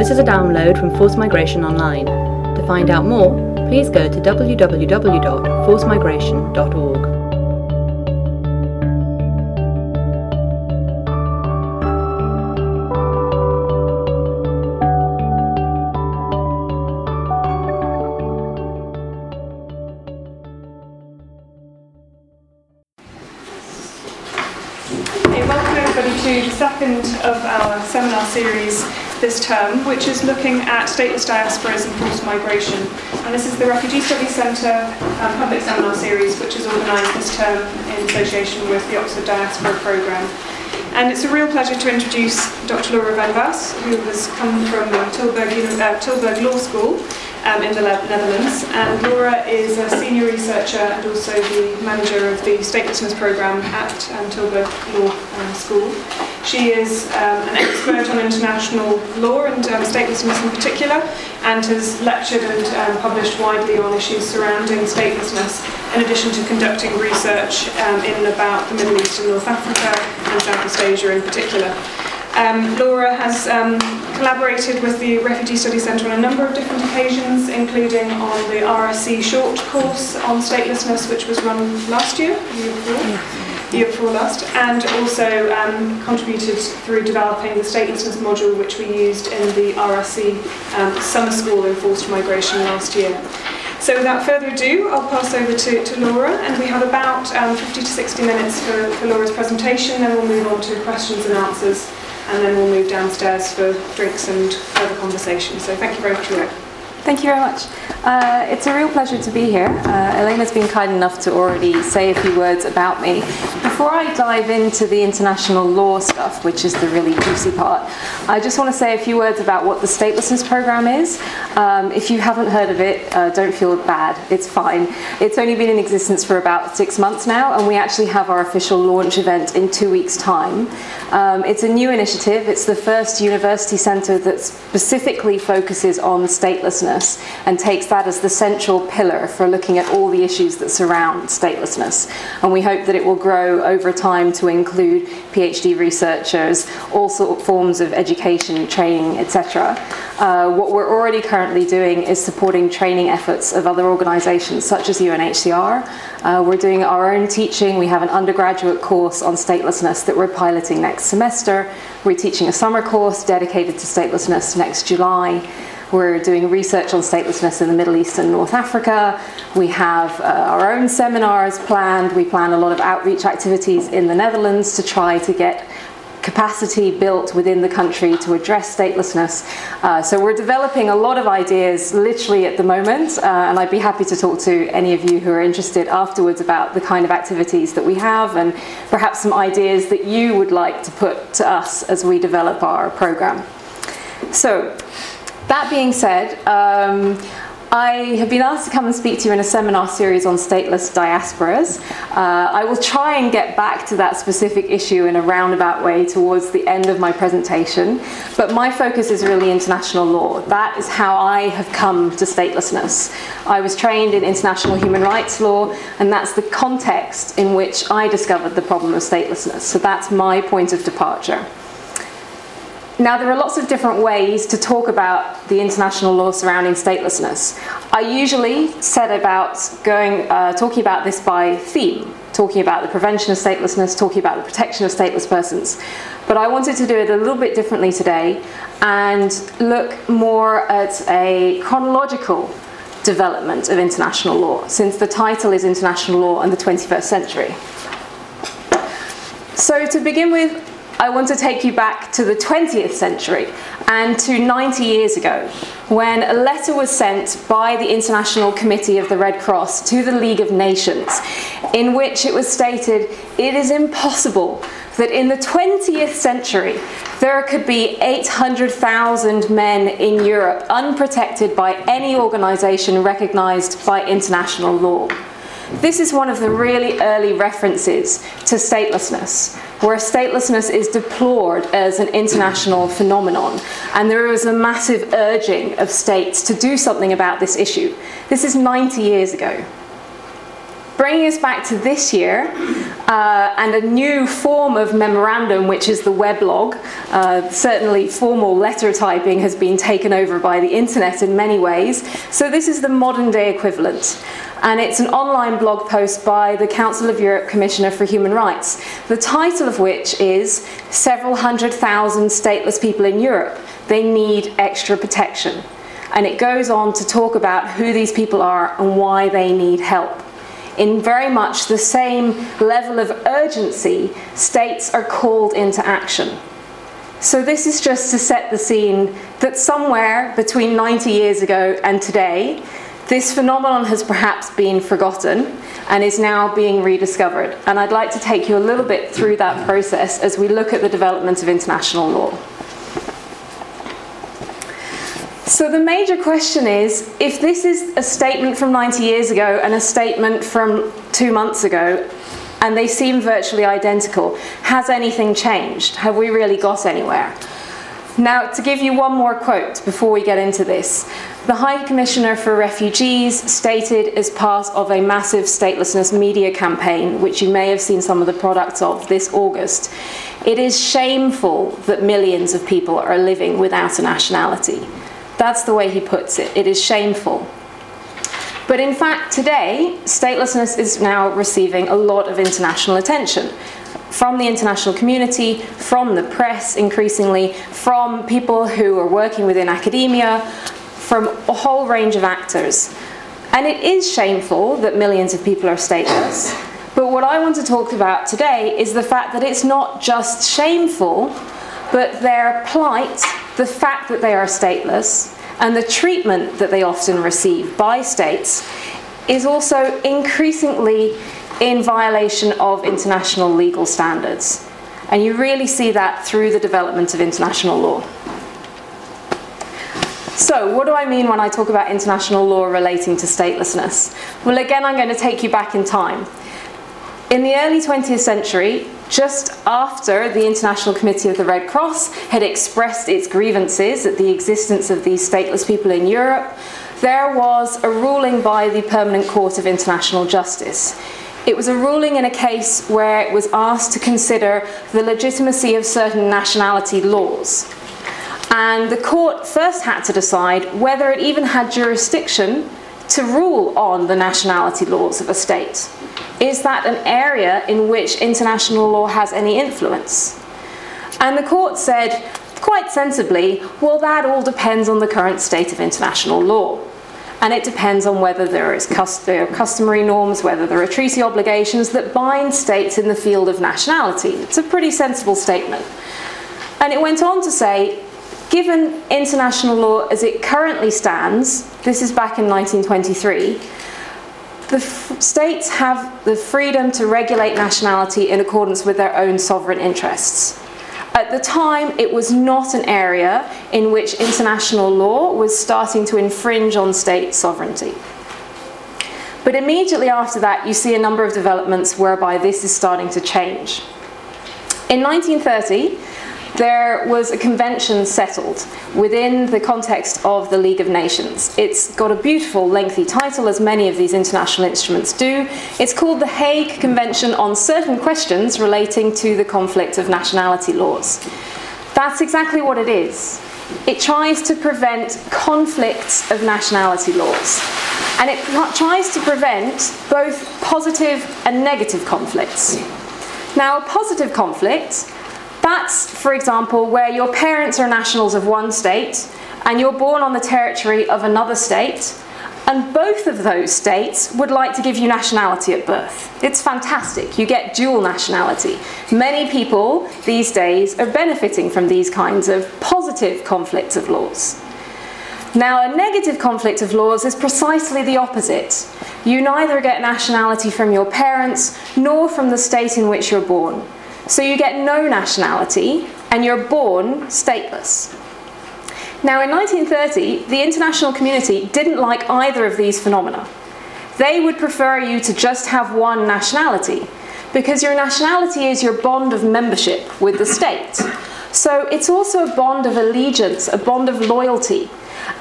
This is a download from Forced Migration Online. To find out more, please go to www.forcedmigration.org. term, which is looking at stateless diasporas and forced migration. And this is the Refugee Studies Centre um, public seminar series, which is organised this term in association with the Oxford Diaspora Programme. And it's a real pleasure to introduce Dr. Laura Van Waas, who has come from Tilburg, uh, Tilburg Law School um, in the Netherlands. And Laura is a senior researcher and also the manager of the statelessness programme at um, Tilburg Law um, School. She is um, an expert on international law and um, statelessness in particular, and has lectured and um, published widely on issues surrounding statelessness, in addition to conducting research um, in and about the Middle East and North Africa and Southeast Asia in particular. Um, Laura has um, collaborated with the Refugee Study Centre on a number of different occasions, including on the RSC short course on statelessness, which was run last year, before, the year before last, and also um, contributed through developing the statelessness module, which we used in the RSC um, summer school in forced migration last year. So without further ado, I'll pass over to, to Laura, and we have about um, 50 to 60 minutes for, for Laura's presentation, then we'll move on to questions and answers, and then we'll move downstairs for drinks and further conversation. So thank you very much, Laura. Thank you very much. Uh, it's a real pleasure to be here. Uh, Elena's been kind enough to already say a few words about me. Before I dive into the international law stuff, which is the really juicy part, I just want to say a few words about what the statelessness program is. Um, if you haven't heard of it, uh, don't feel bad. It's fine. It's only been in existence for about six months now, and we actually have our official launch event in two weeks' time. Um, it's a new initiative. It's the first university centre that specifically focuses on statelessness and takes that as the central pillar for looking at all the issues that surround statelessness. And we hope that it will grow over time to include PhD researchers, all sort of forms of education, training, etc. Uh, what we're already currently doing is supporting training efforts of other organisations such as UNHCR. Uh, we're doing our own teaching. We have an undergraduate course on statelessness that we're piloting next semester. We're teaching a summer course dedicated to statelessness next July. We're doing research on statelessness in the Middle East and North Africa. We have uh, our own seminars planned. We plan a lot of outreach activities in the Netherlands to try to get capacity built within the country to address statelessness. Uh, so we're developing a lot of ideas literally at the moment, uh, and I'd be happy to talk to any of you who are interested afterwards about the kind of activities that we have and perhaps some ideas that you would like to put to us as we develop our program. So, that being said, um, I have been asked to come and speak to you in a seminar series on stateless diasporas. Uh, I will try and get back to that specific issue in a roundabout way towards the end of my presentation, but my focus is really international law. That is how I have come to statelessness. I was trained in international human rights law, and that's the context in which I discovered the problem of statelessness. So that's my point of departure. Now, there are lots of different ways to talk about the international law surrounding statelessness. I usually set about going, uh, talking about this by theme, talking about the prevention of statelessness, talking about the protection of stateless persons. But I wanted to do it a little bit differently today and look more at a chronological development of international law, since the title is International Law and the 21st Century. So, to begin with, I want to take you back to the 20th century and to 90 years ago when a letter was sent by the International Committee of the Red Cross to the League of Nations in which it was stated it is impossible that in the 20th century there could be 800,000 men in Europe unprotected by any organisation recognised by international law. This is one of the really early references to statelessness, where statelessness is deplored as an international phenomenon, and there is a massive urging of states to do something about this issue. This is 90 years ago. Bringing us back to this year uh, and a new form of memorandum, which is the weblog. Uh, certainly, formal letter typing has been taken over by the internet in many ways. So, this is the modern day equivalent. And it's an online blog post by the Council of Europe Commissioner for Human Rights, the title of which is Several Hundred Thousand Stateless People in Europe. They Need Extra Protection. And it goes on to talk about who these people are and why they need help in very much the same level of urgency, states are called into action. So, this is just to set the scene that somewhere between 90 years ago and today, this phenomenon has perhaps been forgotten and is now being rediscovered. And I'd like to take you a little bit through that process as we look at the development of international law. So the major question is if this is a statement from 90 years ago and a statement from two months ago, and they seem virtually identical, has anything changed? Have we really got anywhere? Now, to give you one more quote before we get into this, the High Commissioner for Refugees stated as part of a massive statelessness media campaign, which you may have seen some of the products of this August, it is shameful that millions of people are living without a nationality. That's the way he puts it. It is shameful. But in fact, today, statelessness is now receiving a lot of international attention from the international community, from the press increasingly, from people who are working within academia, from a whole range of actors. And it is shameful that millions of people are stateless. But what I want to talk about today is the fact that it's not just shameful, but their plight the fact that they are stateless and the treatment that they often receive by states is also increasingly in violation of international legal standards. And you really see that through the development of international law. So, what do I mean when I talk about international law relating to statelessness? Well, again, I'm going to take you back in time. In the early 20th century, just after the International Committee of the Red Cross had expressed its grievances at the existence of these stateless people in Europe, there was a ruling by the Permanent Court of International Justice. It was a ruling in a case where it was asked to consider the legitimacy of certain nationality laws. And the court first had to decide whether it even had jurisdiction to rule on the nationality laws of a state. Is that an area in which international law has any influence? And the court said, quite sensibly, well, that all depends on the current state of international law. And it depends on whether there, is cust- there are customary norms, whether there are treaty obligations that bind states in the field of nationality. It's a pretty sensible statement. And it went on to say, given international law as it currently stands, this is back in 1923, the f- states have the freedom to regulate nationality in accordance with their own sovereign interests. At the time, it was not an area in which international law was starting to infringe on state sovereignty. But immediately after that, you see a number of developments whereby this is starting to change. In 1930, there was a convention settled within the context of the League of Nations. It's got a beautiful, lengthy title, as many of these international instruments do. It's called the Hague Convention on Certain Questions Relating to the Conflict of Nationality Laws. That's exactly what it is. It tries to prevent conflicts of nationality laws. And it tries to prevent both positive and negative conflicts. Now, a positive conflict that's, for example, where your parents are nationals of one state and you're born on the territory of another state, and both of those states would like to give you nationality at birth. It's fantastic. You get dual nationality. Many people these days are benefiting from these kinds of positive conflicts of laws. Now, a negative conflict of laws is precisely the opposite. You neither get nationality from your parents nor from the state in which you're born. So you get no nationality and you're born stateless. Now, in 1930, the international community didn't like either of these phenomena. They would prefer you to just have one nationality because your nationality is your bond of membership with the state. So it's also a bond of allegiance, a bond of loyalty.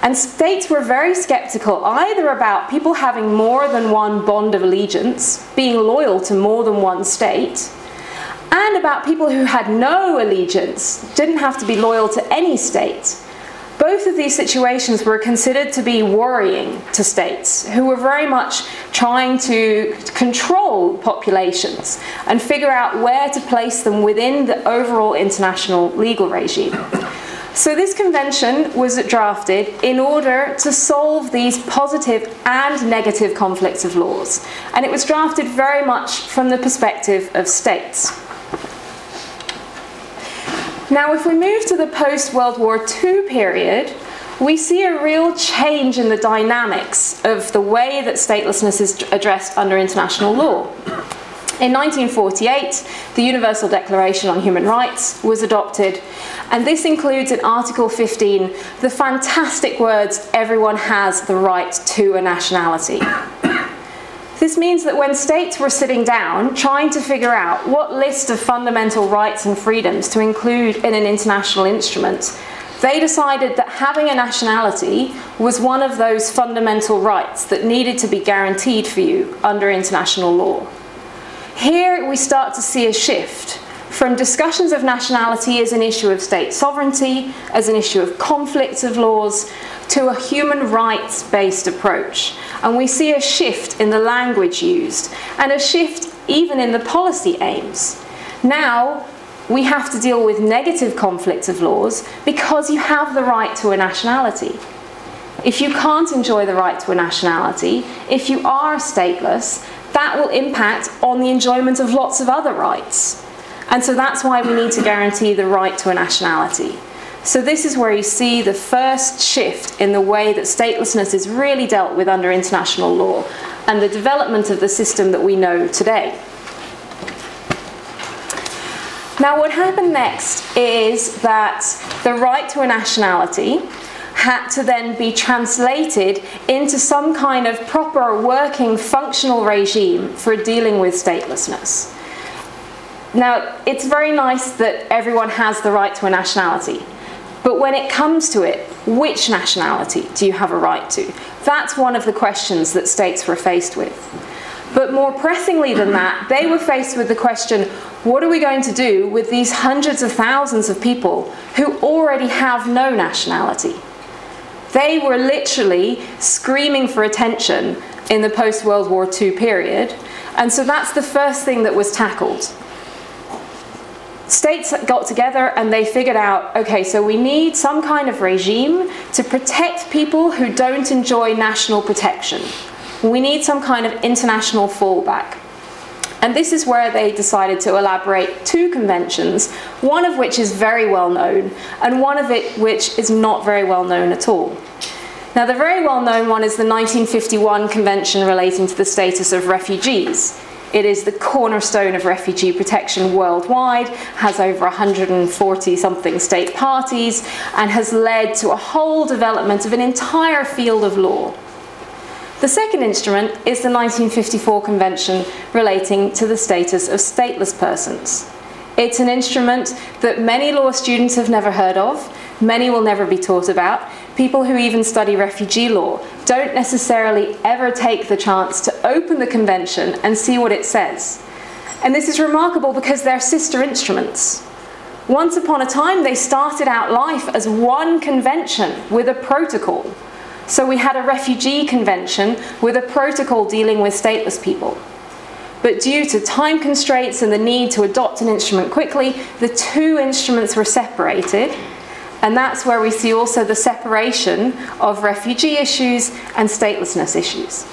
And states were very skeptical either about people having more than one bond of allegiance, being loyal to more than one state, and about people who had no allegiance, didn't have to be loyal to any state. Both of these situations were considered to be worrying to states who were very much trying to control populations and figure out where to place them within the overall international legal regime. So, this convention was drafted in order to solve these positive and negative conflicts of laws. And it was drafted very much from the perspective of states. Now, if we move to the post World War II period, we see a real change in the dynamics of the way that statelessness is addressed under international law. In 1948, the Universal Declaration on Human Rights was adopted, and this includes in Article 15 the fantastic words, everyone has the right to a nationality. This means that when states were sitting down trying to figure out what list of fundamental rights and freedoms to include in an international instrument, they decided that having a nationality was one of those fundamental rights that needed to be guaranteed for you under international law. Here we start to see a shift from discussions of nationality as an issue of state sovereignty, as an issue of conflicts of laws, to a human rights based approach. And we see a shift in the language used and a shift even in the policy aims. Now, we have to deal with negative conflicts of laws because you have the right to a nationality. If you can't enjoy the right to a nationality, if you are stateless, that will impact on the enjoyment of lots of other rights. And so that's why we need to guarantee the right to a nationality. So, this is where you see the first shift in the way that statelessness is really dealt with under international law and the development of the system that we know today. Now, what happened next is that the right to a nationality had to then be translated into some kind of proper working functional regime for dealing with statelessness. Now, it's very nice that everyone has the right to a nationality. But when it comes to it, which nationality do you have a right to? That's one of the questions that states were faced with. But more pressingly than that, they were faced with the question what are we going to do with these hundreds of thousands of people who already have no nationality? They were literally screaming for attention in the post World War II period, and so that's the first thing that was tackled states got together and they figured out okay, so we need some kind of regime to protect people who don't enjoy national protection. We need some kind of international fallback. And this is where they decided to elaborate two conventions, one of which is very well known, and one of it which is not very well known at all. Now, the very well known one is the 1951 Convention relating to the status of refugees. It is the cornerstone of refugee protection worldwide, has over 140 something state parties, and has led to a whole development of an entire field of law. The second instrument is the 1954 Convention relating to the status of stateless persons. It's an instrument that many law students have never heard of, many will never be taught about. People who even study refugee law don't necessarily ever take the chance to open the convention and see what it says. And this is remarkable because they're sister instruments. Once upon a time, they started out life as one convention with a protocol. So we had a refugee convention with a protocol dealing with stateless people. But due to time constraints and the need to adopt an instrument quickly, the two instruments were separated. And that's where we see also the separation of refugee issues and statelessness issues.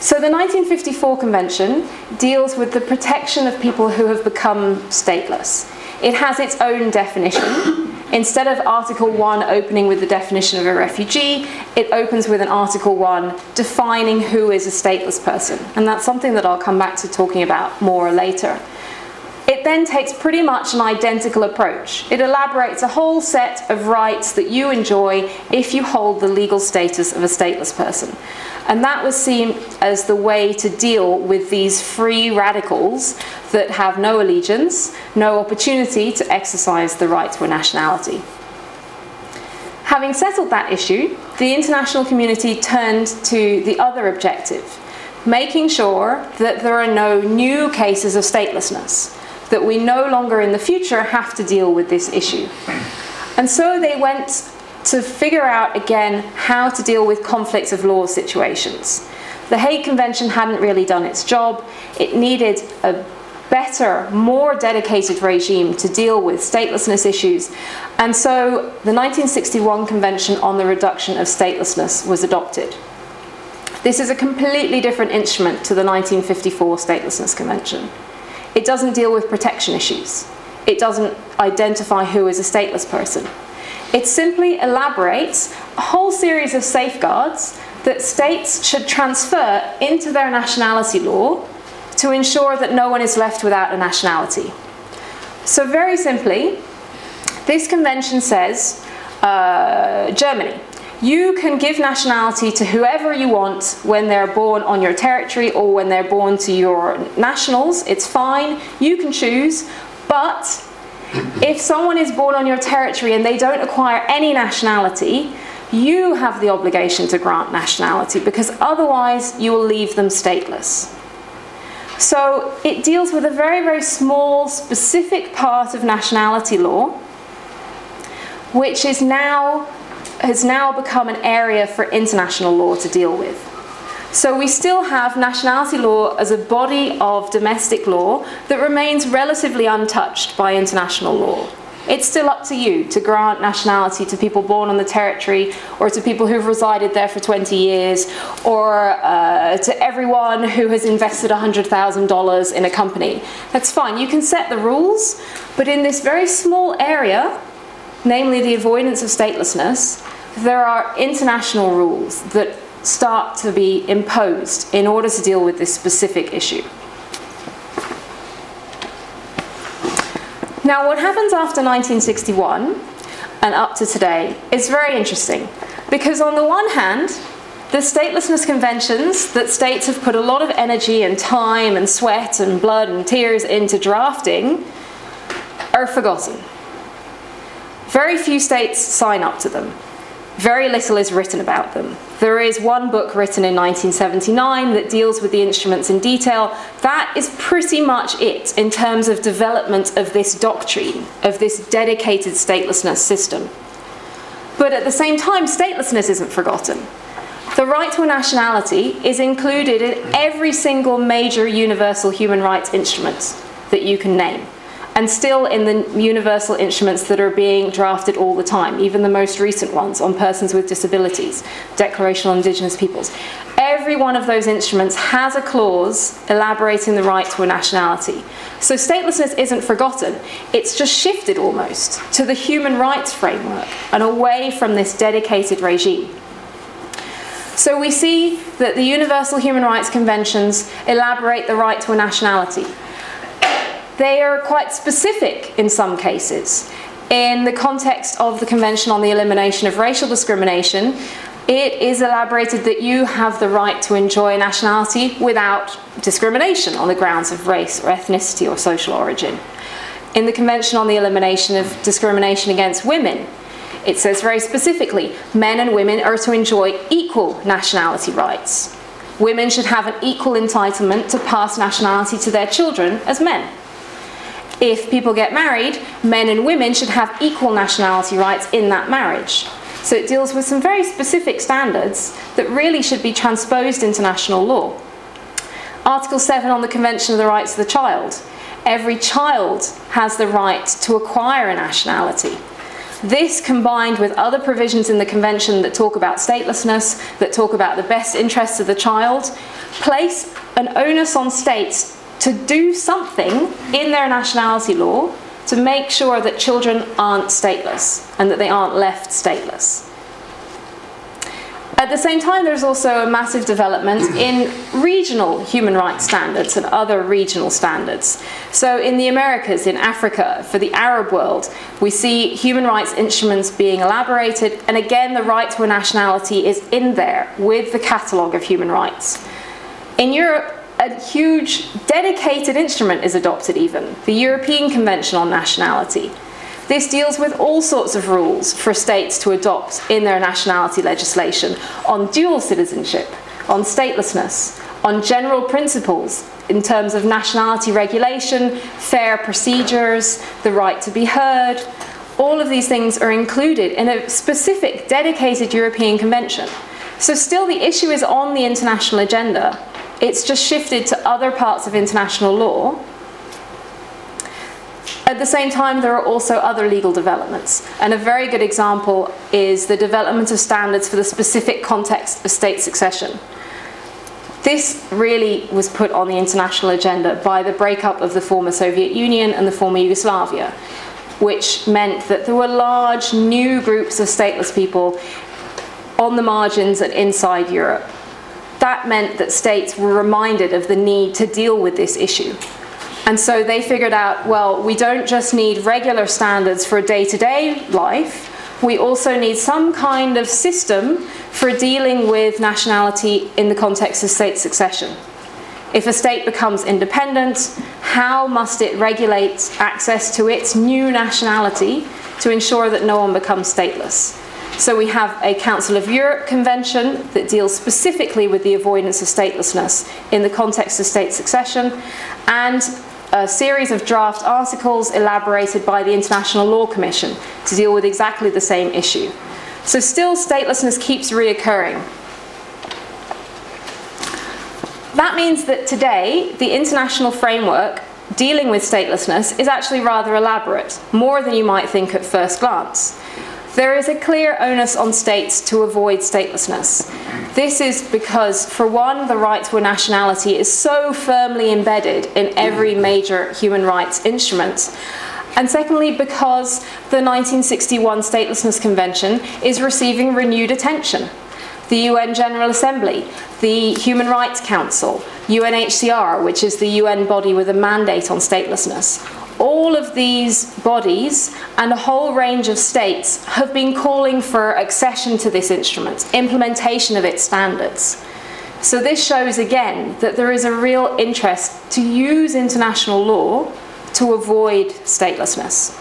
So, the 1954 Convention deals with the protection of people who have become stateless. It has its own definition. Instead of Article 1 opening with the definition of a refugee, it opens with an Article 1 defining who is a stateless person. And that's something that I'll come back to talking about more later. It then takes pretty much an identical approach. It elaborates a whole set of rights that you enjoy if you hold the legal status of a stateless person. And that was seen as the way to deal with these free radicals that have no allegiance, no opportunity to exercise the right to a nationality. Having settled that issue, the international community turned to the other objective, making sure that there are no new cases of statelessness, that we no longer in the future have to deal with this issue. And so they went to figure out again how to deal with conflicts of law situations. The Hague Convention hadn't really done its job. It needed a better, more dedicated regime to deal with statelessness issues. And so the 1961 Convention on the Reduction of Statelessness was adopted. This is a completely different instrument to the 1954 Statelessness Convention. It doesn't deal with protection issues. It doesn't identify who is a stateless person. It simply elaborates a whole series of safeguards that states should transfer into their nationality law to ensure that no one is left without a nationality. So, very simply, this convention says uh, Germany, you can give nationality to whoever you want when they're born on your territory or when they're born to your nationals. It's fine, you can choose, but if someone is born on your territory and they don't acquire any nationality, you have the obligation to grant nationality because otherwise you will leave them stateless. So it deals with a very, very small, specific part of nationality law, which is now, has now become an area for international law to deal with. So we still have nationality law as a body of domestic law that remains relatively untouched by international law. It's still up to you to grant nationality to people born on the territory or to people who've resided there for 20 years or uh, to everyone who has invested $100,000 in a company. That's fine. You can set the rules, but in this very small area, namely the avoidance of statelessness, there are international rules that start to be imposed in order to deal with this specific issue. Now, what happens after 1961 and up to today is very interesting because, on the one hand, the statelessness conventions that states have put a lot of energy and time and sweat and blood and tears into drafting are forgotten. Very few states sign up to them. Very little is written about them. There is one book written in 1979 that deals with the instruments in detail. That is pretty much it in terms of development of this doctrine, of this dedicated statelessness system. But at the same time, statelessness isn't forgotten. The right to a nationality is included in every single major universal human rights instrument that you can name and still in the universal instruments that are being drafted all the time, even the most recent ones on persons with disabilities, Declaration on Indigenous Peoples. Every one of those instruments has a clause elaborating the right to a nationality. So statelessness isn't forgotten, it's just shifted almost to the human rights framework and away from this dedicated regime. So we see that the Universal Human Rights Conventions elaborate the right to a nationality. They are quite specific in some cases. In the context of the Convention on the Elimination of Racial Discrimination, it is elaborated that you have the right to enjoy nationality without discrimination on the grounds of race or ethnicity or social origin. In the Convention on the Elimination of Discrimination Against Women, it says very specifically men and women are to enjoy equal nationality rights. Women should have an equal entitlement to pass nationality to their children as men if people get married, men and women should have equal nationality rights in that marriage. So it deals with some very specific standards that really should be transposed into national law. Article 7 on the Convention of the Rights of the Child. Every child has the right to acquire a nationality. This, combined with other provisions in the Convention that talk about statelessness, that talk about the best interests of the child, place an onus on states to do something in their nationality law to make sure that children aren't stateless and that they aren't left stateless. At the same time, there's also a massive development in regional human rights standards and other regional standards. So, in the Americas, in Africa, for the Arab world, we see human rights instruments being elaborated, and again, the right to a nationality is in there with the catalogue of human rights. In Europe, a huge dedicated instrument is adopted, even the European Convention on Nationality. This deals with all sorts of rules for states to adopt in their nationality legislation on dual citizenship, on statelessness, on general principles in terms of nationality regulation, fair procedures, the right to be heard. All of these things are included in a specific dedicated European convention. So, still, the issue is on the international agenda. It's just shifted to other parts of international law. At the same time, there are also other legal developments. And a very good example is the development of standards for the specific context of state succession. This really was put on the international agenda by the breakup of the former Soviet Union and the former Yugoslavia, which meant that there were large new groups of stateless people on the margins and inside Europe. That meant that states were reminded of the need to deal with this issue. And so they figured out well, we don't just need regular standards for day to day life, we also need some kind of system for dealing with nationality in the context of state succession. If a state becomes independent, how must it regulate access to its new nationality to ensure that no one becomes stateless? So we have a Council of Europe convention that deals specifically with the avoidance of statelessness in the context of state succession, and a series of draft articles elaborated by the International Law Commission to deal with exactly the same issue. So, still, statelessness keeps reoccurring. That means that today, the international framework dealing with statelessness is actually rather elaborate, more than you might think at first glance. There is a clear onus on states to avoid statelessness. This is because, for one, the right to a nationality is so firmly embedded in every major human rights instrument. And secondly, because the 1961 Statelessness Convention is receiving renewed attention. The UN General Assembly, the Human Rights Council, UNHCR, which is the UN body with a mandate on statelessness, all of these bodies and a whole range of states have been calling for accession to this instrument, implementation of its standards. So, this shows again that there is a real interest to use international law to avoid statelessness.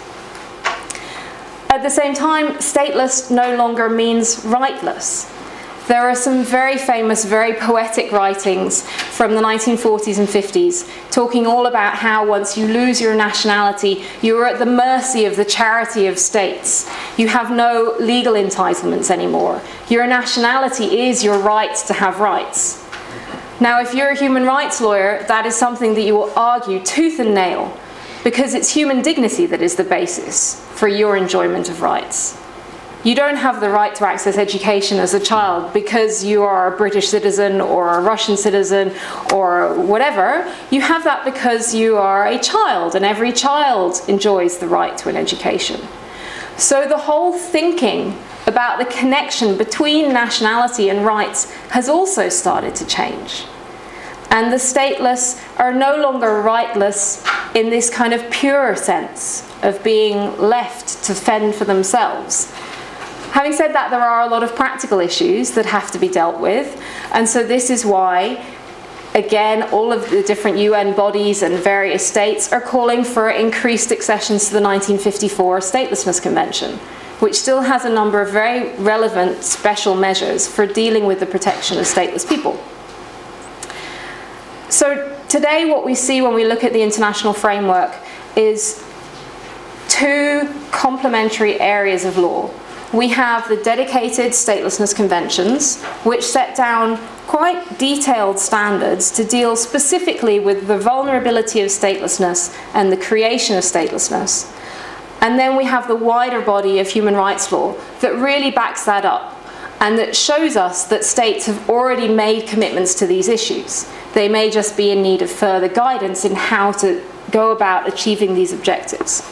At the same time, stateless no longer means rightless. There are some very famous, very poetic writings from the 1940s and 50s talking all about how once you lose your nationality, you are at the mercy of the charity of states. You have no legal entitlements anymore. Your nationality is your right to have rights. Now, if you're a human rights lawyer, that is something that you will argue tooth and nail because it's human dignity that is the basis for your enjoyment of rights. You don't have the right to access education as a child because you are a British citizen or a Russian citizen or whatever. You have that because you are a child, and every child enjoys the right to an education. So the whole thinking about the connection between nationality and rights has also started to change. And the stateless are no longer rightless in this kind of pure sense of being left to fend for themselves. Having said that, there are a lot of practical issues that have to be dealt with, and so this is why, again, all of the different UN bodies and various states are calling for increased accessions to the 1954 Statelessness Convention, which still has a number of very relevant special measures for dealing with the protection of stateless people. So, today, what we see when we look at the international framework is two complementary areas of law we have the dedicated statelessness conventions, which set down quite detailed standards to deal specifically with the vulnerability of statelessness and the creation of statelessness. And then we have the wider body of human rights law that really backs that up and that shows us that states have already made commitments to these issues. They may just be in need of further guidance in how to go about achieving these objectives.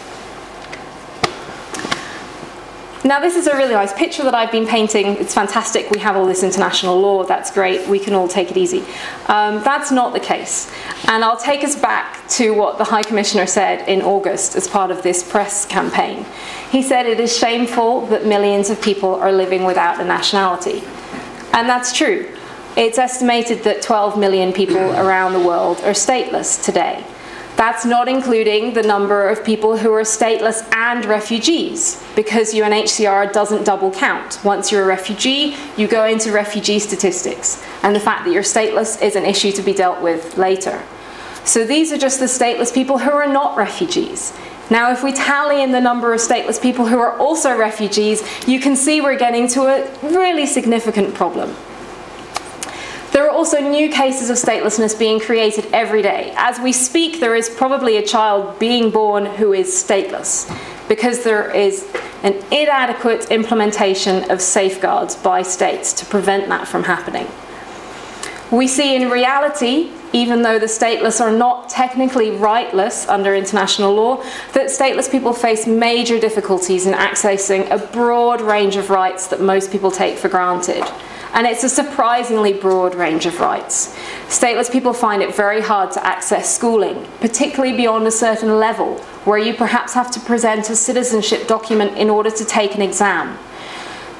Now, this is a really nice picture that I've been painting. It's fantastic. We have all this international law. That's great. We can all take it easy. Um, that's not the case. And I'll take us back to what the High Commissioner said in August as part of this press campaign. He said it is shameful that millions of people are living without a nationality. And that's true. It's estimated that 12 million people around the world are stateless today. That's not including the number of people who are stateless and refugees, because UNHCR doesn't double count. Once you're a refugee, you go into refugee statistics, and the fact that you're stateless is an issue to be dealt with later. So these are just the stateless people who are not refugees. Now, if we tally in the number of stateless people who are also refugees, you can see we're getting to a really significant problem. There are also new cases of statelessness being created every day. As we speak, there is probably a child being born who is stateless because there is an inadequate implementation of safeguards by states to prevent that from happening. We see in reality, even though the stateless are not technically rightless under international law, that stateless people face major difficulties in accessing a broad range of rights that most people take for granted and it's a surprisingly broad range of rights. Stateless people find it very hard to access schooling, particularly beyond a certain level, where you perhaps have to present a citizenship document in order to take an exam.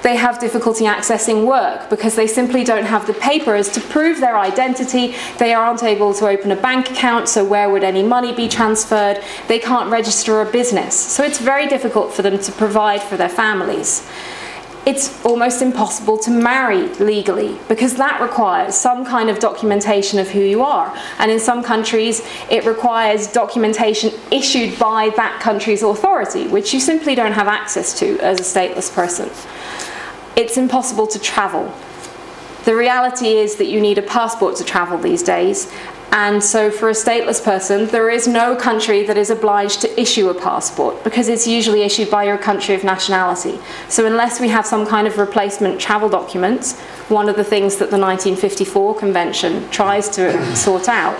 They have difficulty accessing work because they simply don't have the papers to prove their identity. They aren't able to open a bank account, so where would any money be transferred? They can't register a business. So it's very difficult for them to provide for their families it's almost impossible to marry legally because that requires some kind of documentation of who you are. And in some countries, it requires documentation issued by that country's authority, which you simply don't have access to as a stateless person. It's impossible to travel. The reality is that you need a passport to travel these days, and so, for a stateless person, there is no country that is obliged to issue a passport because it's usually issued by your country of nationality. So, unless we have some kind of replacement travel document, one of the things that the 1954 Convention tries to sort out,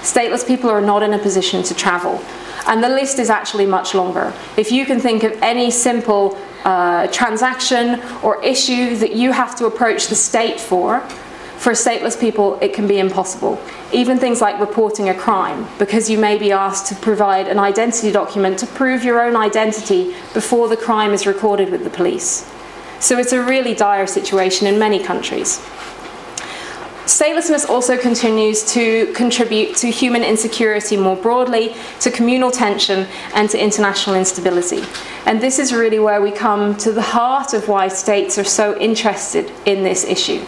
stateless people are not in a position to travel. And the list is actually much longer. If you can think of any simple uh, transaction or issue that you have to approach the state for, for stateless people, it can be impossible. Even things like reporting a crime, because you may be asked to provide an identity document to prove your own identity before the crime is recorded with the police. So it's a really dire situation in many countries. Statelessness also continues to contribute to human insecurity more broadly, to communal tension, and to international instability. And this is really where we come to the heart of why states are so interested in this issue.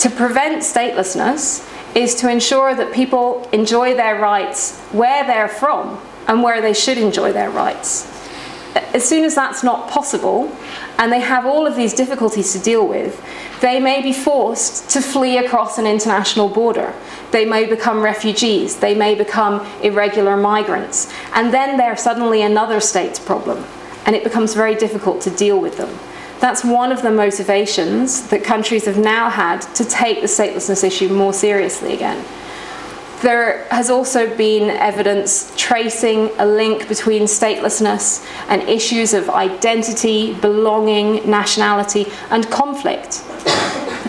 To prevent statelessness is to ensure that people enjoy their rights where they're from and where they should enjoy their rights. As soon as that's not possible, and they have all of these difficulties to deal with, they may be forced to flee across an international border. They may become refugees, they may become irregular migrants, and then they're suddenly another state's problem, and it becomes very difficult to deal with them. That's one of the motivations that countries have now had to take the statelessness issue more seriously again. There has also been evidence tracing a link between statelessness and issues of identity, belonging, nationality, and conflict.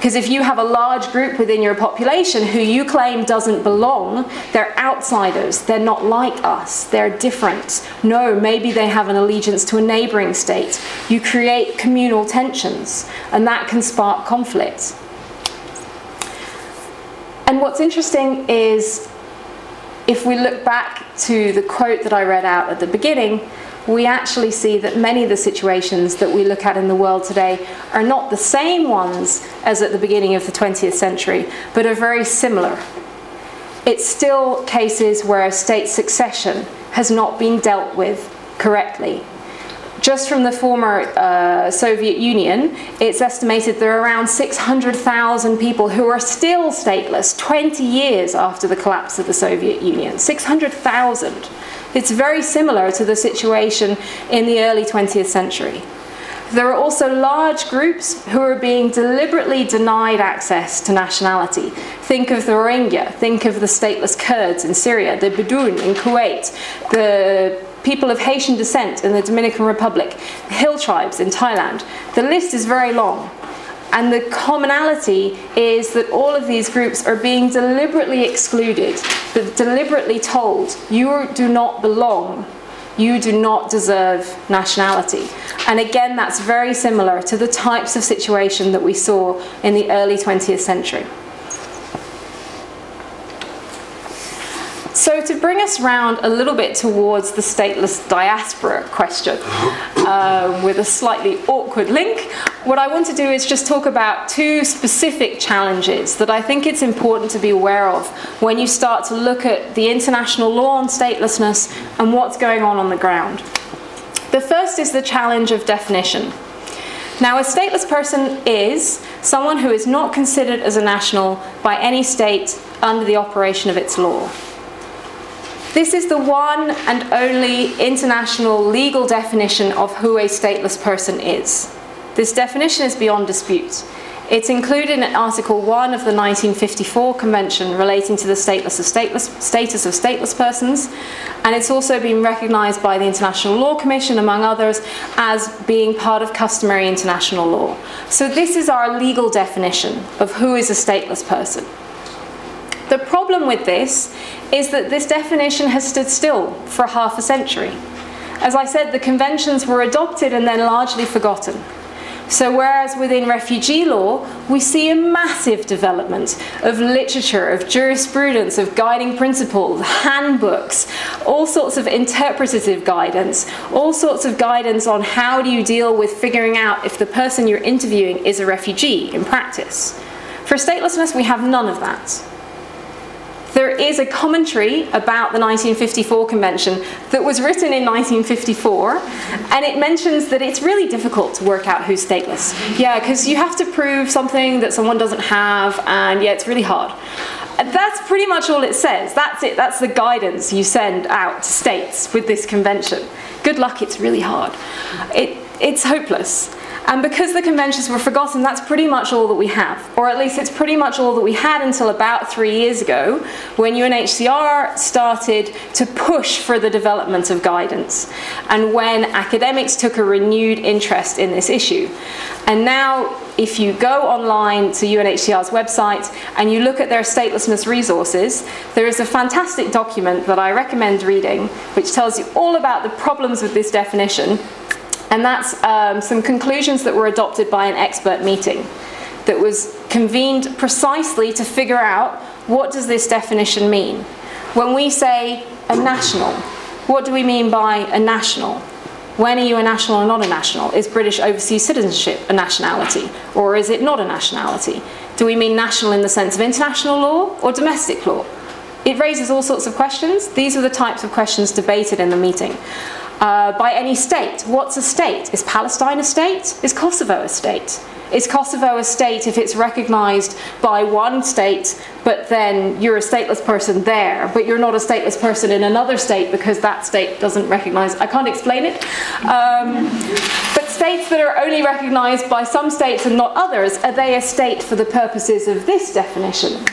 Because if you have a large group within your population who you claim doesn't belong, they're outsiders, they're not like us, they're different. No, maybe they have an allegiance to a neighbouring state. You create communal tensions, and that can spark conflict. And what's interesting is if we look back to the quote that I read out at the beginning, we actually see that many of the situations that we look at in the world today are not the same ones as at the beginning of the 20th century, but are very similar. It's still cases where state succession has not been dealt with correctly. Just from the former uh, Soviet Union, it's estimated there are around 600,000 people who are still stateless 20 years after the collapse of the Soviet Union. 600,000. It's very similar to the situation in the early 20th century. There are also large groups who are being deliberately denied access to nationality. Think of the Rohingya, think of the stateless Kurds in Syria, the Bidoon in Kuwait, the people of Haitian descent in the Dominican Republic, hill tribes in Thailand. The list is very long. And the commonality is that all of these groups are being deliberately excluded, but deliberately told, you do not belong, you do not deserve nationality. And again, that's very similar to the types of situation that we saw in the early 20th century. So, to bring us round a little bit towards the stateless diaspora question um, with a slightly awkward link, what I want to do is just talk about two specific challenges that I think it's important to be aware of when you start to look at the international law on statelessness and what's going on on the ground. The first is the challenge of definition. Now, a stateless person is someone who is not considered as a national by any state under the operation of its law. This is the one and only international legal definition of who a stateless person is. This definition is beyond dispute. It's included in Article 1 of the 1954 Convention relating to the stateless of stateless, status of stateless persons, and it's also been recognised by the International Law Commission, among others, as being part of customary international law. So, this is our legal definition of who is a stateless person. The problem with this is that this definition has stood still for half a century. As I said, the conventions were adopted and then largely forgotten. So, whereas within refugee law, we see a massive development of literature, of jurisprudence, of guiding principles, handbooks, all sorts of interpretative guidance, all sorts of guidance on how do you deal with figuring out if the person you're interviewing is a refugee in practice. For statelessness, we have none of that. There is a commentary about the 1954 convention that was written in 1954, and it mentions that it's really difficult to work out who's stateless. Yeah, because you have to prove something that someone doesn't have, and yeah, it's really hard. That's pretty much all it says. That's it. That's the guidance you send out to states with this convention. Good luck, it's really hard. It, it's hopeless. And because the conventions were forgotten, that's pretty much all that we have. Or at least it's pretty much all that we had until about three years ago when UNHCR started to push for the development of guidance and when academics took a renewed interest in this issue. And now, if you go online to UNHCR's website and you look at their statelessness resources, there is a fantastic document that I recommend reading which tells you all about the problems with this definition and that's um, some conclusions that were adopted by an expert meeting that was convened precisely to figure out what does this definition mean. When we say a national, what do we mean by a national? When are you a national or not a national? Is British overseas citizenship a nationality or is it not a nationality? Do we mean national in the sense of international law or domestic law? It raises all sorts of questions. These are the types of questions debated in the meeting uh, by any state. What's a state? Is Palestine a state? Is Kosovo a state? Is Kosovo a state if it's recognised by one state, but then you're a stateless person there, but you're not a stateless person in another state because that state doesn't recognise? I can't explain it. Um, but states that are only recognised by some states and not others, are they a state for the purposes of this definition?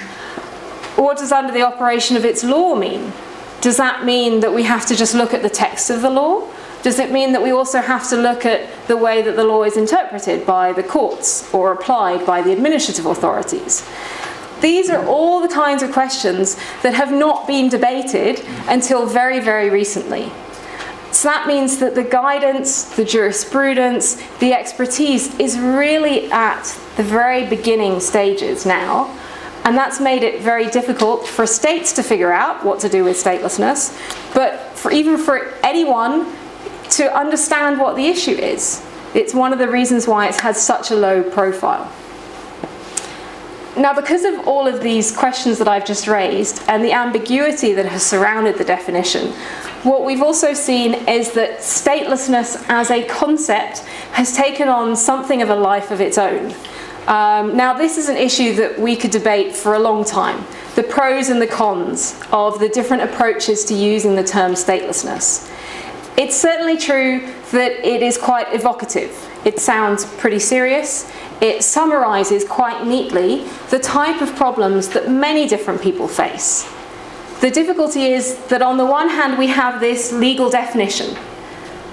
What does under the operation of its law mean? Does that mean that we have to just look at the text of the law? Does it mean that we also have to look at the way that the law is interpreted by the courts or applied by the administrative authorities? These are all the kinds of questions that have not been debated until very, very recently. So that means that the guidance, the jurisprudence, the expertise is really at the very beginning stages now and that's made it very difficult for states to figure out what to do with statelessness, but for even for anyone to understand what the issue is. It's one of the reasons why it has such a low profile. Now, because of all of these questions that I've just raised and the ambiguity that has surrounded the definition, what we've also seen is that statelessness as a concept has taken on something of a life of its own. Um, now, this is an issue that we could debate for a long time the pros and the cons of the different approaches to using the term statelessness. It's certainly true that it is quite evocative. It sounds pretty serious. It summarises quite neatly the type of problems that many different people face. The difficulty is that, on the one hand, we have this legal definition.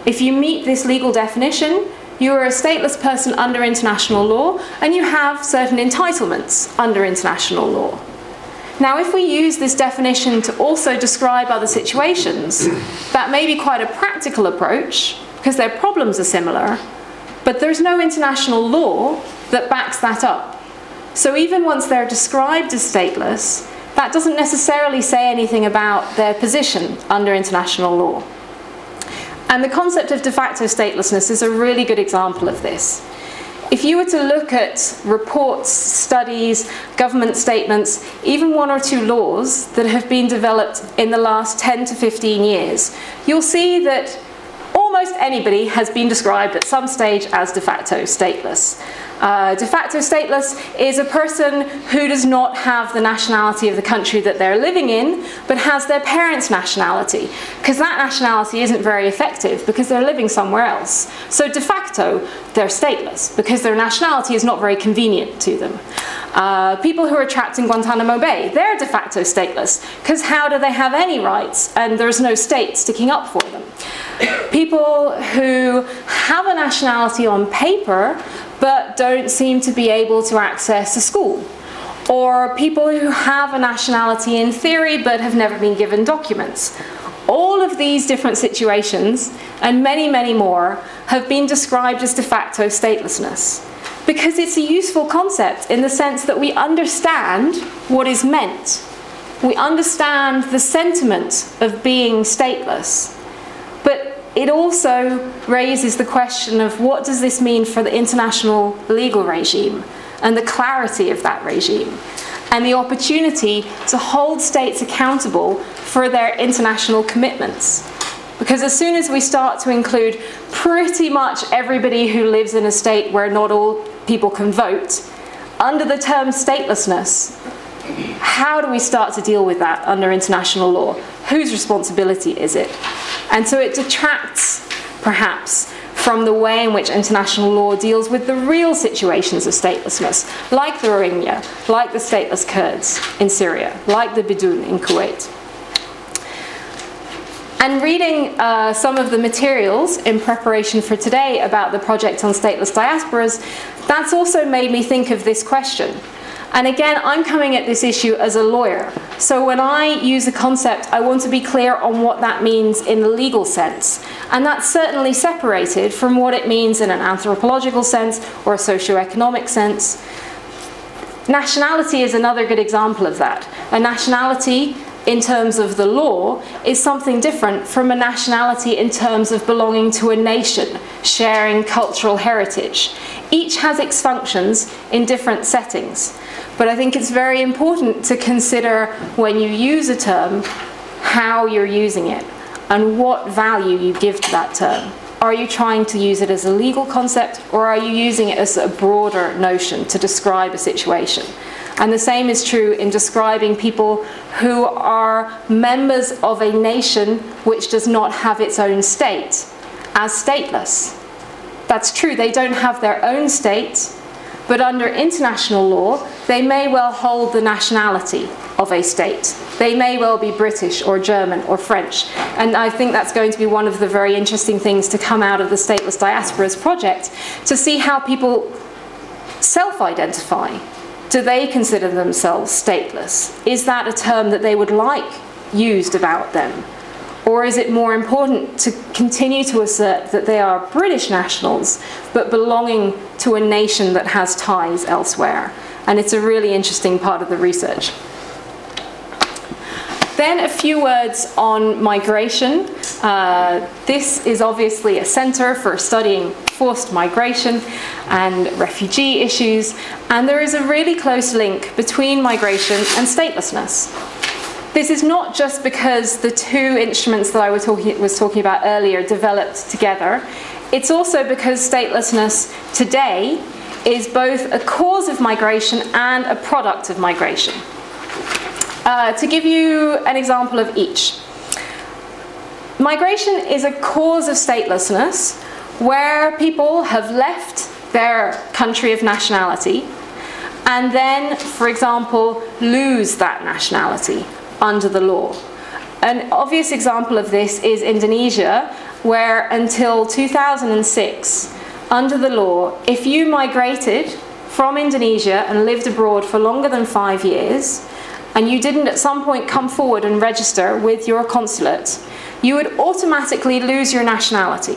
If you meet this legal definition, you are a stateless person under international law and you have certain entitlements under international law. Now, if we use this definition to also describe other situations, that may be quite a practical approach because their problems are similar, but there's no international law that backs that up. So, even once they're described as stateless, that doesn't necessarily say anything about their position under international law. And the concept of de facto statelessness is a really good example of this. If you were to look at reports, studies, government statements, even one or two laws that have been developed in the last 10 to 15 years, you'll see that almost anybody has been described at some stage as de facto stateless. Uh, de facto stateless is a person who does not have the nationality of the country that they're living in, but has their parents' nationality, because that nationality isn't very effective because they're living somewhere else. So de facto, they're stateless because their nationality is not very convenient to them. Uh, people who are trapped in Guantanamo Bay, they're de facto stateless because how do they have any rights and there's no state sticking up for them? People who have a nationality on paper but don't seem to be able to access a school. Or people who have a nationality in theory but have never been given documents. All of these different situations, and many, many more, have been described as de facto statelessness. Because it's a useful concept in the sense that we understand what is meant. We understand the sentiment of being stateless. But it also raises the question of what does this mean for the international legal regime and the clarity of that regime and the opportunity to hold states accountable for their international commitments. Because as soon as we start to include pretty much everybody who lives in a state where not all people can vote, under the term statelessness, how do we start to deal with that under international law? Whose responsibility is it? And so it detracts, perhaps, from the way in which international law deals with the real situations of statelessness, like the Rohingya, like the stateless Kurds in Syria, like the Bidoon in Kuwait. And reading uh, some of the materials in preparation for today about the project on stateless diasporas, that's also made me think of this question and again, I'm coming at this issue as a lawyer. So when I use a concept, I want to be clear on what that means in the legal sense. And that's certainly separated from what it means in an anthropological sense or a socio-economic sense. Nationality is another good example of that. A nationality in terms of the law is something different from a nationality in terms of belonging to a nation, sharing cultural heritage. Each has its functions in different settings. But I think it's very important to consider when you use a term how you're using it and what value you give to that term. Are you trying to use it as a legal concept or are you using it as a broader notion to describe a situation? And the same is true in describing people who are members of a nation which does not have its own state as stateless. That's true, they don't have their own state, but under international law, they may well hold the nationality of a state. They may well be British or German or French. And I think that's going to be one of the very interesting things to come out of the Stateless Diasporas project to see how people self identify. Do they consider themselves stateless? Is that a term that they would like used about them? Or is it more important to continue to assert that they are British nationals but belonging to a nation that has ties elsewhere? And it's a really interesting part of the research. Then a few words on migration. Uh, this is obviously a centre for studying forced migration and refugee issues, and there is a really close link between migration and statelessness. This is not just because the two instruments that I was talking, was talking about earlier developed together. It's also because statelessness today is both a cause of migration and a product of migration. Uh, to give you an example of each, migration is a cause of statelessness where people have left their country of nationality and then, for example, lose that nationality under the law. An obvious example of this is Indonesia, where until 2006, under the law, if you migrated from Indonesia and lived abroad for longer than five years, and you didn't at some point come forward and register with your consulate, you would automatically lose your nationality,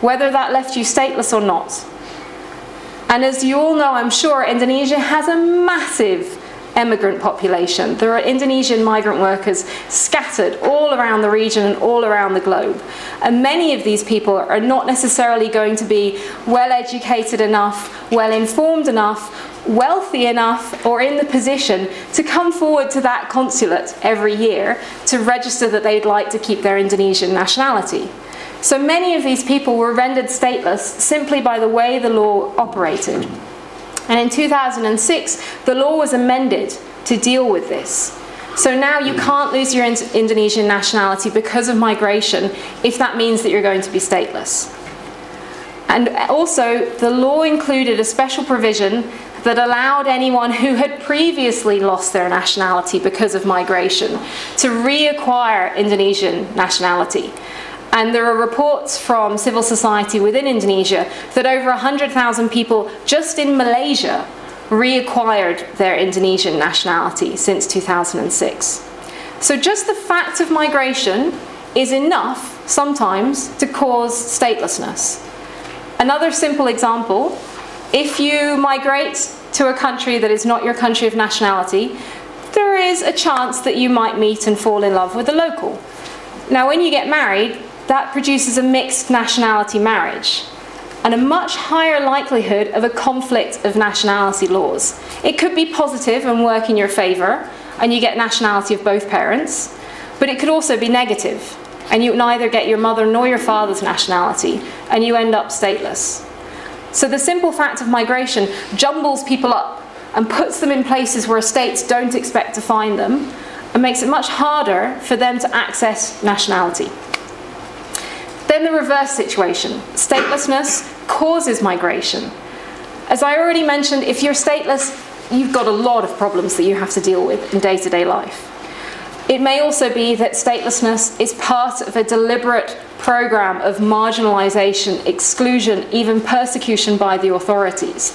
whether that left you stateless or not. And as you all know, I'm sure, Indonesia has a massive emigrant population. There are Indonesian migrant workers scattered all around the region and all around the globe. And many of these people are not necessarily going to be well educated enough, well informed enough, wealthy enough or in the position to come forward to that consulate every year to register that they'd like to keep their Indonesian nationality. So many of these people were rendered stateless simply by the way the law operated. And in 2006, the law was amended to deal with this. So now you hmm. can't lose your Indonesian nationality because of migration if that means that you're going to be stateless. And also, the law included a special provision that allowed anyone who had previously lost their nationality because of migration to reacquire Indonesian nationality. And there are reports from civil society within Indonesia that over 100,000 people just in Malaysia reacquired their Indonesian nationality since 2006. So just the fact of migration is enough sometimes to cause statelessness. Another simple example if you migrate to a country that is not your country of nationality, there is a chance that you might meet and fall in love with a local. Now, when you get married, that produces a mixed nationality marriage and a much higher likelihood of a conflict of nationality laws. It could be positive and work in your favour, and you get nationality of both parents, but it could also be negative, and you neither get your mother nor your father's nationality, and you end up stateless. So the simple fact of migration jumbles people up and puts them in places where states don't expect to find them, and makes it much harder for them to access nationality. Then the reverse situation statelessness causes migration. As I already mentioned, if you're stateless, you've got a lot of problems that you have to deal with in day to day life. It may also be that statelessness is part of a deliberate program of marginalisation, exclusion, even persecution by the authorities.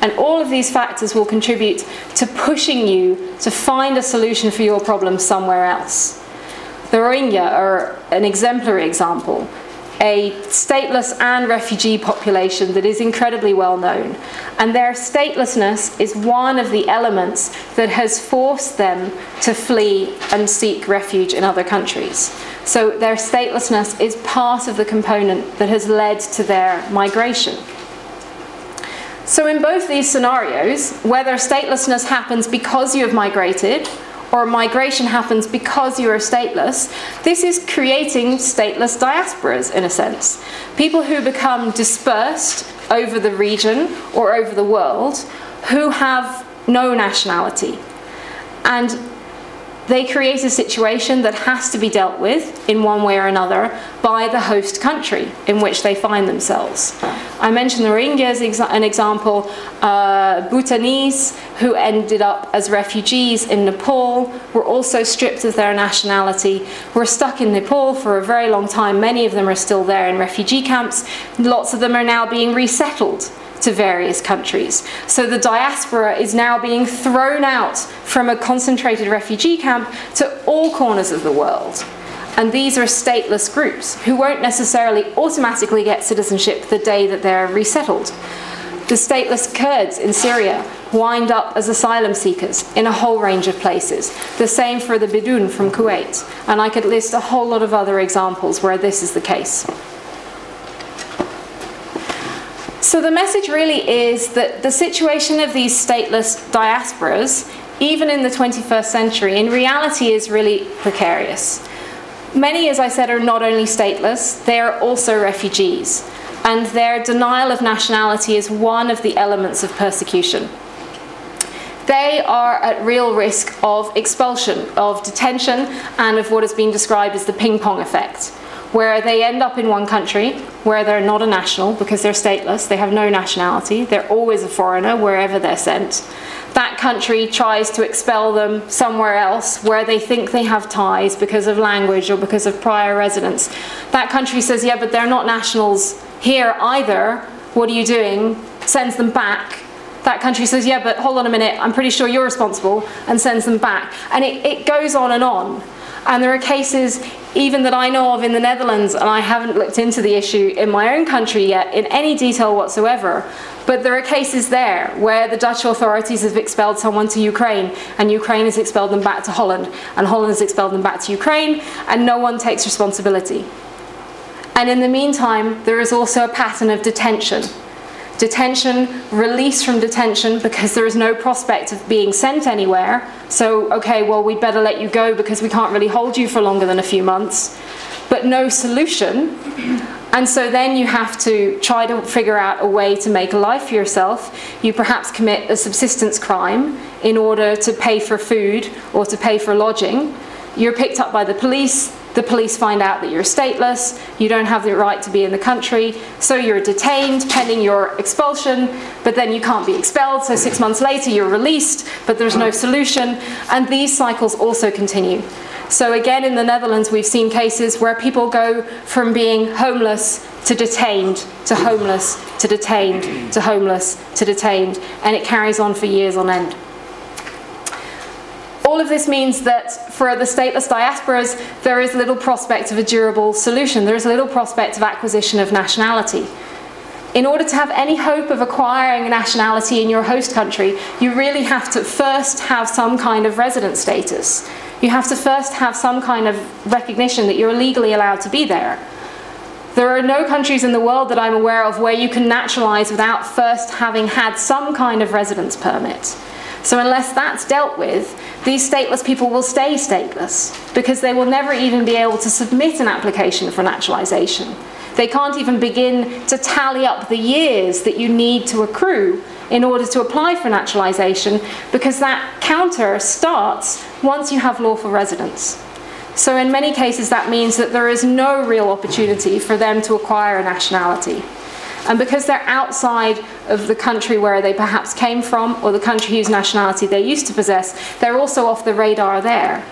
And all of these factors will contribute to pushing you to find a solution for your problem somewhere else. The Rohingya are an exemplary example a stateless and refugee population that is incredibly well known. And their statelessness is one of the elements that has forced them to flee and seek refuge in other countries. So their statelessness is part of the component that has led to their migration. So, in both these scenarios, whether statelessness happens because you have migrated or migration happens because you are stateless, this is creating stateless diasporas in a sense. People who become dispersed over the region or over the world who have no nationality. And they create a situation that has to be dealt with in one way or another by the host country in which they find themselves. I mentioned the Rohingya as an example, uh, Bhutanese who ended up as refugees in Nepal were also stripped of their nationality, were stuck in Nepal for a very long time. Many of them are still there in refugee camps. Lots of them are now being resettled to various countries. So the diaspora is now being thrown out from a concentrated refugee camp to all corners of the world. And these are stateless groups who won't necessarily automatically get citizenship the day that they're resettled. The stateless Kurds in Syria wind up as asylum seekers in a whole range of places. The same for the Bidoon from Kuwait. And I could list a whole lot of other examples where this is the case. So the message really is that the situation of these stateless diasporas, even in the 21st century, in reality is really precarious. Many, as I said, are not only stateless, they are also refugees, and their denial of nationality is one of the elements of persecution. They are at real risk of expulsion, of detention, and of what has been described as the ping pong effect where they end up in one country where they're not a national because they're stateless, they have no nationality, they're always a foreigner wherever they're sent. That country tries to expel them somewhere else where they think they have ties because of language or because of prior residence. That country says, Yeah, but they're not nationals here either. What are you doing? Sends them back. That country says, Yeah, but hold on a minute, I'm pretty sure you're responsible, and sends them back. And it, it goes on and on. And there are cases, even that I know of in the Netherlands, and I haven't looked into the issue in my own country yet in any detail whatsoever, but there are cases there where the Dutch authorities have expelled someone to Ukraine, and Ukraine has expelled them back to Holland, and Holland has expelled them back to Ukraine, and no one takes responsibility. And in the meantime, there is also a pattern of detention detention, release from detention because there is no prospect of being sent anywhere. So, okay, well, we'd better let you go because we can't really hold you for longer than a few months, but no solution. And so then you have to try to figure out a way to make a life for yourself. You perhaps commit a subsistence crime in order to pay for food or to pay for lodging. You're picked up by the police, the police find out that you're stateless, you don't have the right to be in the country, so you're detained pending your expulsion, but then you can't be expelled, so six months later you're released, but there's no solution, and these cycles also continue. So, again, in the Netherlands, we've seen cases where people go from being homeless to detained, to homeless, to detained, to homeless, to detained, and it carries on for years on end. All of this means that for the stateless diasporas, there is little prospect of a durable solution. There is little prospect of acquisition of nationality. In order to have any hope of acquiring nationality in your host country, you really have to first have some kind of resident status. You have to first have some kind of recognition that you're legally allowed to be there. There are no countries in the world that I'm aware of where you can naturalise without first having had some kind of residence permit. So, unless that's dealt with, these stateless people will stay stateless because they will never even be able to submit an application for naturalisation. They can't even begin to tally up the years that you need to accrue in order to apply for naturalisation because that counter starts once you have lawful residence. So, in many cases, that means that there is no real opportunity for them to acquire a nationality. And because they're outside of the country where they perhaps came from or the country whose nationality they used to possess, they're also off the radar there.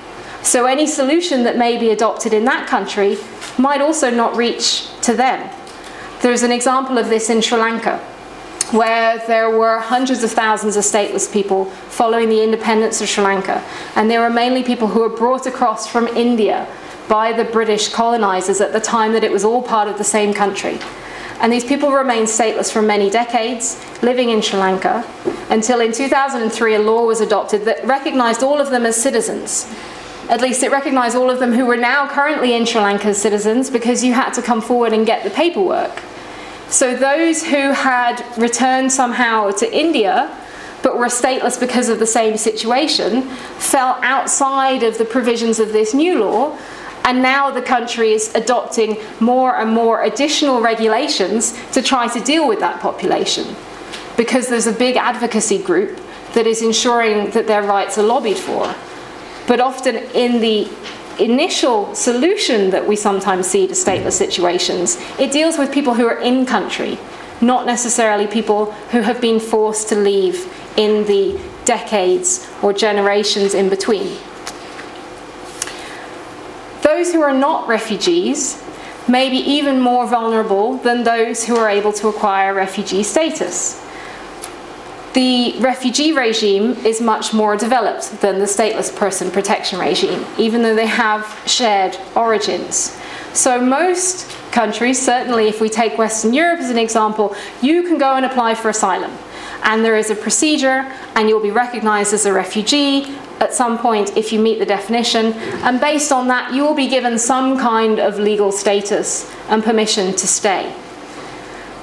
So any solution that may be adopted in that country might also not reach to them. There's an example of this in Sri Lanka, where there were hundreds of thousands of stateless people following the independence of Sri Lanka. And they were mainly people who were brought across from India by the British colonizers at the time that it was all part of the same country. And these people remained stateless for many decades, living in Sri Lanka, until in 2003 a law was adopted that recognized all of them as citizens. At least it recognized all of them who were now currently in Sri Lanka as citizens because you had to come forward and get the paperwork. So those who had returned somehow to India but were stateless because of the same situation fell outside of the provisions of this new law and now the country is adopting more and more additional regulations to try to deal with that population because there's a big advocacy group that is ensuring that their rights are lobbied for. But often, in the initial solution that we sometimes see to stateless situations, it deals with people who are in country, not necessarily people who have been forced to leave in the decades or generations in between. Those who are not refugees may be even more vulnerable than those who are able to acquire refugee status. The refugee regime is much more developed than the stateless person protection regime, even though they have shared origins. So, most countries, certainly if we take Western Europe as an example, you can go and apply for asylum. And there is a procedure, and you'll be recognized as a refugee, at some point if you meet the definition, and based on that, you will be given some kind of legal status and permission to stay.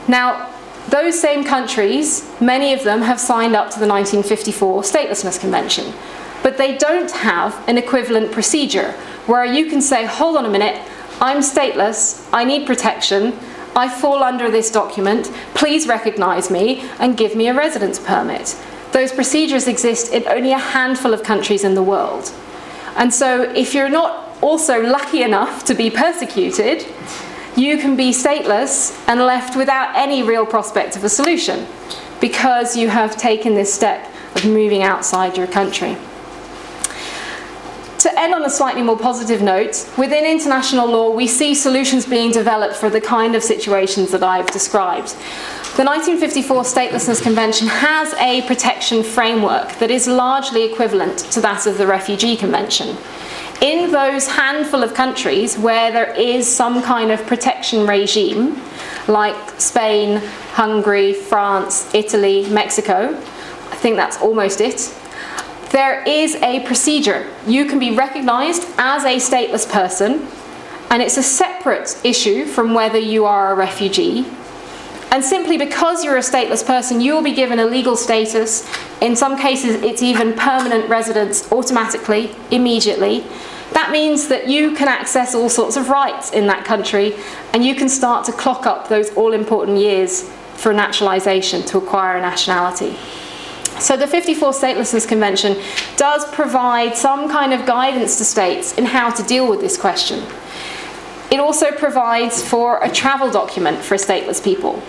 Now, those same countries, many of them have signed up to the 1954 Statelessness Convention, but they don't have an equivalent procedure where you can say, hold on a minute, I'm stateless, I need protection, I fall under this document, please recognise me and give me a residence permit. Those procedures exist in only a handful of countries in the world. And so, if you're not also lucky enough to be persecuted, you can be stateless and left without any real prospect of a solution because you have taken this step of moving outside your country. To end on a slightly more positive note, within international law, we see solutions being developed for the kind of situations that I've described. The 1954 Statelessness Convention has a protection framework that is largely equivalent to that of the Refugee Convention. in those handful of countries where there is some kind of protection regime, like Spain, Hungary, France, Italy, Mexico, I think that's almost it. There is a procedure. You can be recognized as a stateless person, and it's a separate issue from whether you are a refugee. And simply because you're a stateless person, you will be given a legal status. In some cases, it's even permanent residence automatically, immediately. That means that you can access all sorts of rights in that country and you can start to clock up those all important years for naturalisation to acquire a nationality. So, the 54 Statelessness Convention does provide some kind of guidance to states in how to deal with this question. It also provides for a travel document for stateless people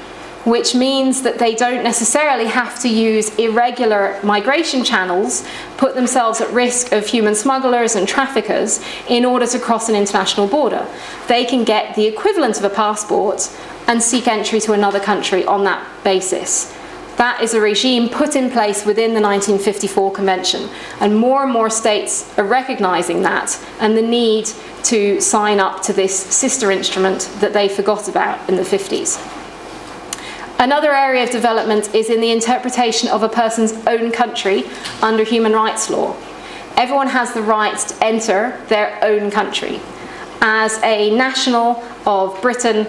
which means that they don't necessarily have to use irregular migration channels, put themselves at risk of human smugglers and traffickers in order to cross an international border. They can get the equivalent of a passport and seek entry to another country on that basis. That is a regime put in place within the 1954 Convention, and more and more states are recognising that and the need to sign up to this sister instrument that they forgot about in the 50s. Another area of development is in the interpretation of a person's own country under human rights law. Everyone has the right to enter their own country. As a national of Britain,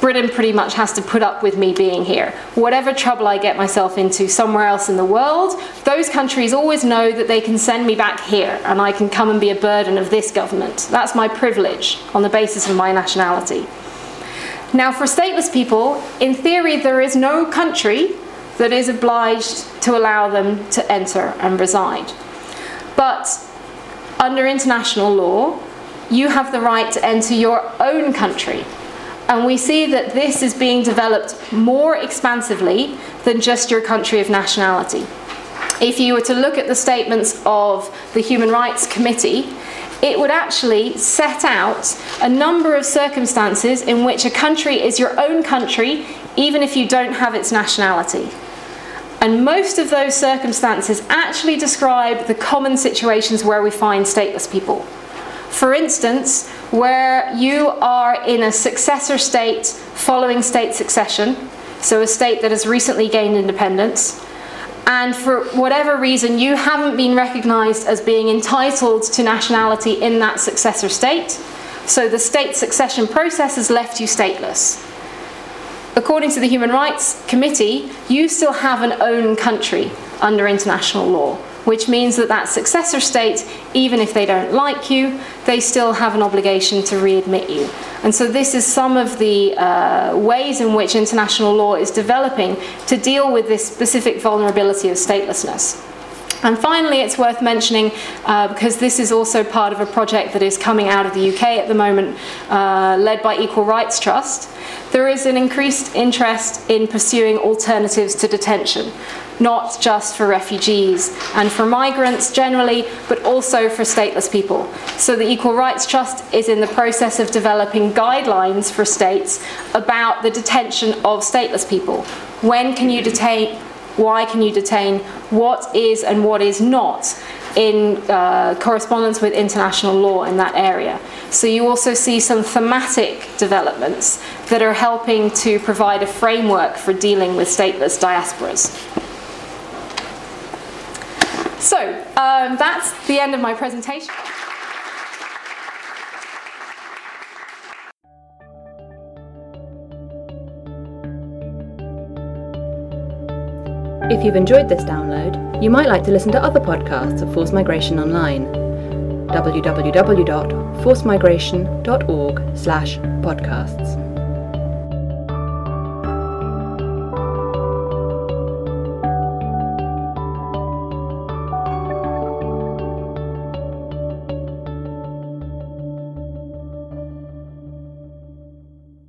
Britain pretty much has to put up with me being here. Whatever trouble I get myself into somewhere else in the world, those countries always know that they can send me back here and I can come and be a burden of this government. That's my privilege on the basis of my nationality. Now, for stateless people, in theory, there is no country that is obliged to allow them to enter and reside. But under international law, you have the right to enter your own country. And we see that this is being developed more expansively than just your country of nationality. If you were to look at the statements of the Human Rights Committee, it would actually set out a number of circumstances in which a country is your own country, even if you don't have its nationality. And most of those circumstances actually describe the common situations where we find stateless people. For instance, where you are in a successor state following state succession, so a state that has recently gained independence, and for whatever reason you haven't been recognised as being entitled to nationality in that successor state, so the state succession process has left you stateless. According to the Human Rights Committee, you still have an own country under international law, which means that that successor state, even if they don't like you, they still have an obligation to readmit you. And so, this is some of the uh, ways in which international law is developing to deal with this specific vulnerability of statelessness. And finally, it's worth mentioning, uh, because this is also part of a project that is coming out of the UK at the moment, uh, led by Equal Rights Trust, there is an increased interest in pursuing alternatives to detention not just for refugees and for migrants generally, but also for stateless people. So the Equal Rights Trust is in the process of developing guidelines for states about the detention of stateless people. When can you detain? Why can you detain? What is and what is not in uh, correspondence with international law in that area. So you also see some thematic developments that are helping to provide a framework for dealing with stateless diasporas. So um, that's the end of my presentation. If you've enjoyed this download, you might like to listen to other podcasts of Forced Migration Online. www.forcedmigration.org slash podcasts.